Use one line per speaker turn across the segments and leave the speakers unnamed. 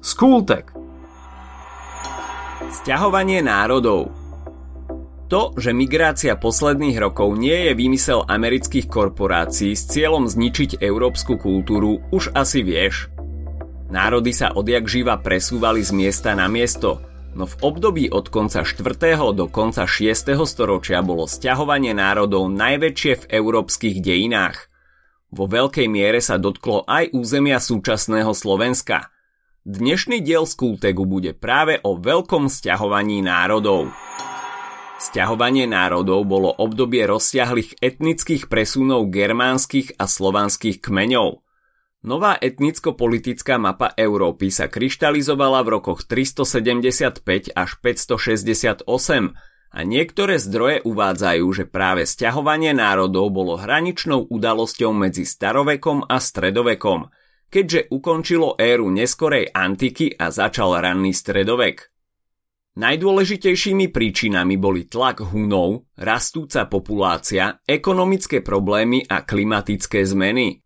Skultek.
Sťahovanie národov To, že migrácia posledných rokov nie je výmysel amerických korporácií s cieľom zničiť európsku kultúru, už asi vieš. Národy sa odjak živa presúvali z miesta na miesto, no v období od konca 4. do konca 6. storočia bolo sťahovanie národov najväčšie v európskych dejinách. Vo veľkej miere sa dotklo aj územia súčasného Slovenska – Dnešný diel z Kultegu bude práve o veľkom sťahovaní národov. Sťahovanie národov bolo obdobie rozsiahlých etnických presunov germánskych a slovanských kmeňov. Nová etnicko-politická mapa Európy sa kryštalizovala v rokoch 375 až 568 a niektoré zdroje uvádzajú, že práve sťahovanie národov bolo hraničnou udalosťou medzi starovekom a stredovekom – keďže ukončilo éru neskorej antiky a začal ranný stredovek. Najdôležitejšími príčinami boli tlak Hunov, rastúca populácia, ekonomické problémy a klimatické zmeny.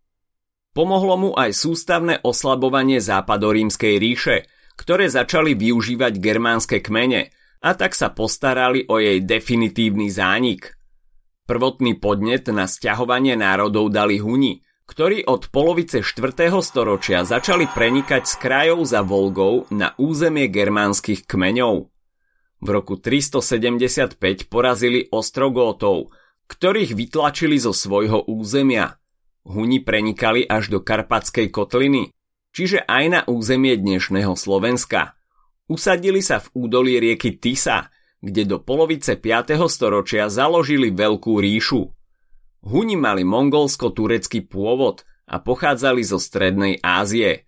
Pomohlo mu aj sústavné oslabovanie západorímskej ríše, ktoré začali využívať germánske kmene a tak sa postarali o jej definitívny zánik. Prvotný podnet na stiahovanie národov dali Huni, ktorí od polovice 4. storočia začali prenikať z krajov za Volgou na územie germánskych kmeňov. V roku 375 porazili Ostrogótov, ktorých vytlačili zo svojho územia. Huni prenikali až do Karpatskej kotliny, čiže aj na územie dnešného Slovenska. Usadili sa v údolí rieky Tisa, kde do polovice 5. storočia založili veľkú ríšu. Huni mali mongolsko-turecký pôvod a pochádzali zo strednej Ázie.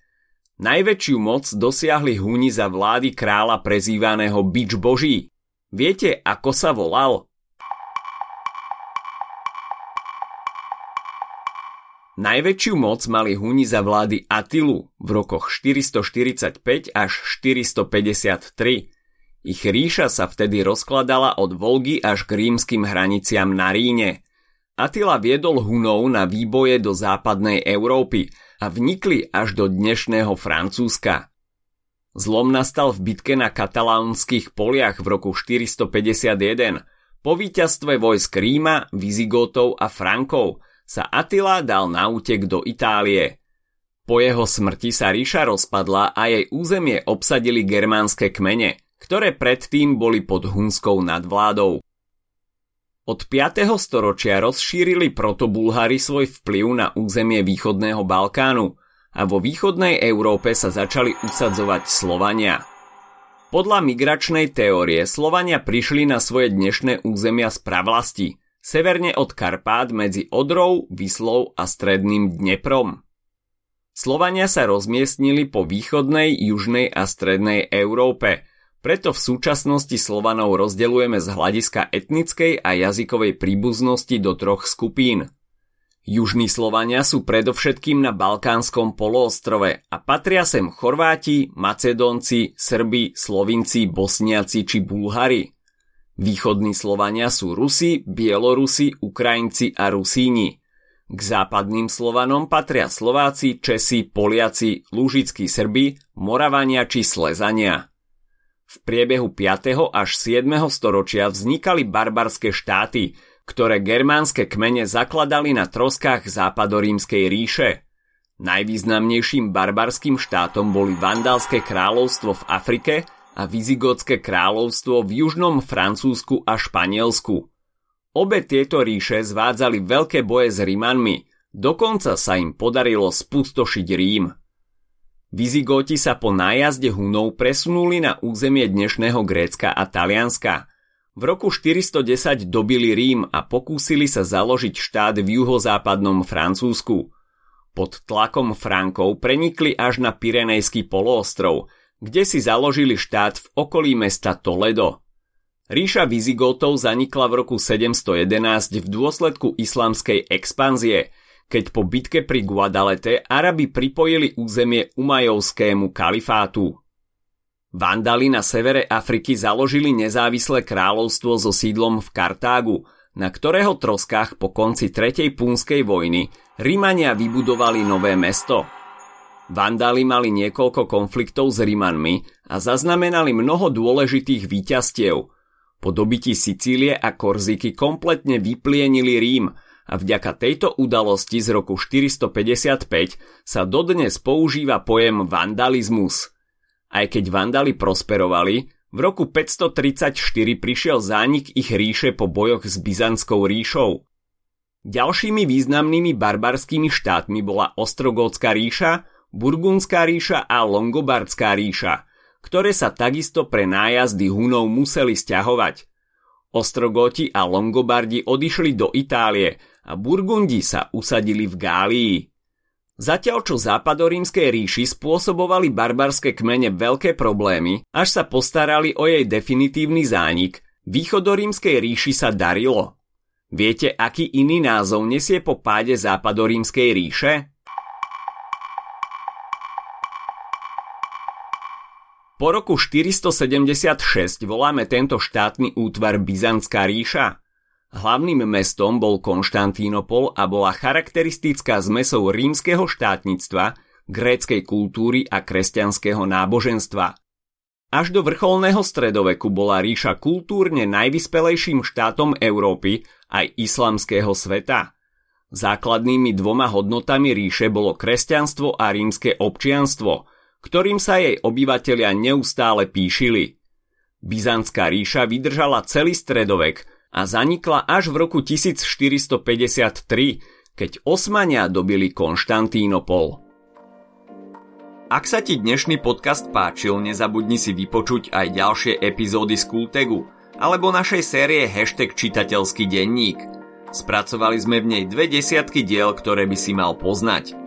Najväčšiu moc dosiahli Huni za vlády kráľa prezývaného Bič Boží. Viete, ako sa volal? Najväčšiu moc mali Huni za vlády Atilu v rokoch 445 až 453. Ich ríša sa vtedy rozkladala od Volgy až k rímskym hraniciam na Ríne – Atila viedol Hunov na výboje do západnej Európy a vnikli až do dnešného Francúzska. Zlom nastal v bitke na katalánskych poliach v roku 451. Po víťazstve vojsk Ríma, Vizigotov a Frankov sa Attila dal na útek do Itálie. Po jeho smrti sa ríša rozpadla a jej územie obsadili germánske kmene, ktoré predtým boli pod hunskou nadvládou. Od 5. storočia rozšírili protobulhári svoj vplyv na územie východného Balkánu a vo východnej Európe sa začali usadzovať Slovania. Podľa migračnej teórie Slovania prišli na svoje dnešné územia z pravlasti, severne od Karpát medzi Odrou, Vyslou a stredným Dneprom. Slovania sa rozmiestnili po východnej, južnej a strednej Európe – preto v súčasnosti Slovanov rozdeľujeme z hľadiska etnickej a jazykovej príbuznosti do troch skupín. Južní Slovania sú predovšetkým na Balkánskom poloostrove a patria sem Chorváti, Macedónci, Srbi, Slovinci, Bosniaci či Bulhari. Východní Slovania sú Rusi, Bielorusi, Ukrajinci a Rusíni. K západným Slovanom patria Slováci, Česi, Poliaci, Lúžickí Srbi, Moravania či Slezania. V priebehu 5. až 7. storočia vznikali barbarské štáty, ktoré germánske kmene zakladali na troskách západorímskej ríše. Najvýznamnejším barbarským štátom boli Vandalské kráľovstvo v Afrike a Vizigotské kráľovstvo v južnom Francúzsku a Španielsku. Obe tieto ríše zvádzali veľké boje s Rímanmi, dokonca sa im podarilo spustošiť Rím. Vizigóti sa po nájazde Hunov presunuli na územie dnešného Grécka a Talianska. V roku 410 dobili Rím a pokúsili sa založiť štát v juhozápadnom Francúzsku. Pod tlakom Frankov prenikli až na Pyrenejský poloostrov, kde si založili štát v okolí mesta Toledo. Ríša Vizigótov zanikla v roku 711 v dôsledku islamskej expanzie – keď po bitke pri Guadalete Arabi pripojili územie Umajovskému kalifátu. Vandali na severe Afriky založili nezávislé kráľovstvo so sídlom v Kartágu, na ktorého troskách po konci Tretej púnskej vojny Rímania vybudovali nové mesto. Vandáli mali niekoľko konfliktov s Rímanmi a zaznamenali mnoho dôležitých víťazstiev. Po dobití Sicílie a Korziky kompletne vyplienili Rím a vďaka tejto udalosti z roku 455 sa dodnes používa pojem vandalizmus. Aj keď vandali prosperovali, v roku 534 prišiel zánik ich ríše po bojoch s Byzantskou ríšou. Ďalšími významnými barbarskými štátmi bola Ostrogócka ríša, Burgundská ríša a Longobardská ríša, ktoré sa takisto pre nájazdy Hunov museli stiahovať. Ostrogoti a Longobardi odišli do Itálie a Burgundi sa usadili v Gálii. Zatiaľ čo západorímskej ríši spôsobovali barbarské kmene veľké problémy, až sa postarali o jej definitívny zánik, východorímskej ríši sa darilo. Viete, aký iný názov nesie po páde západorímskej ríše? Po roku 476 voláme tento štátny útvar Byzantská ríša. Hlavným mestom bol Konštantínopol a bola charakteristická zmesou rímskeho štátnictva, gréckej kultúry a kresťanského náboženstva. Až do vrcholného stredoveku bola ríša kultúrne najvyspelejším štátom Európy aj islamského sveta. Základnými dvoma hodnotami ríše bolo kresťanstvo a rímske občianstvo, ktorým sa jej obyvatelia neustále píšili. Byzantská ríša vydržala celý stredovek a zanikla až v roku 1453, keď Osmania dobili Konštantínopol. Ak sa ti dnešný podcast páčil, nezabudni si vypočuť aj ďalšie epizódy z Kultegu alebo našej série Hashtag čitateľský denník. Spracovali sme v nej dve desiatky diel, ktoré by si mal poznať.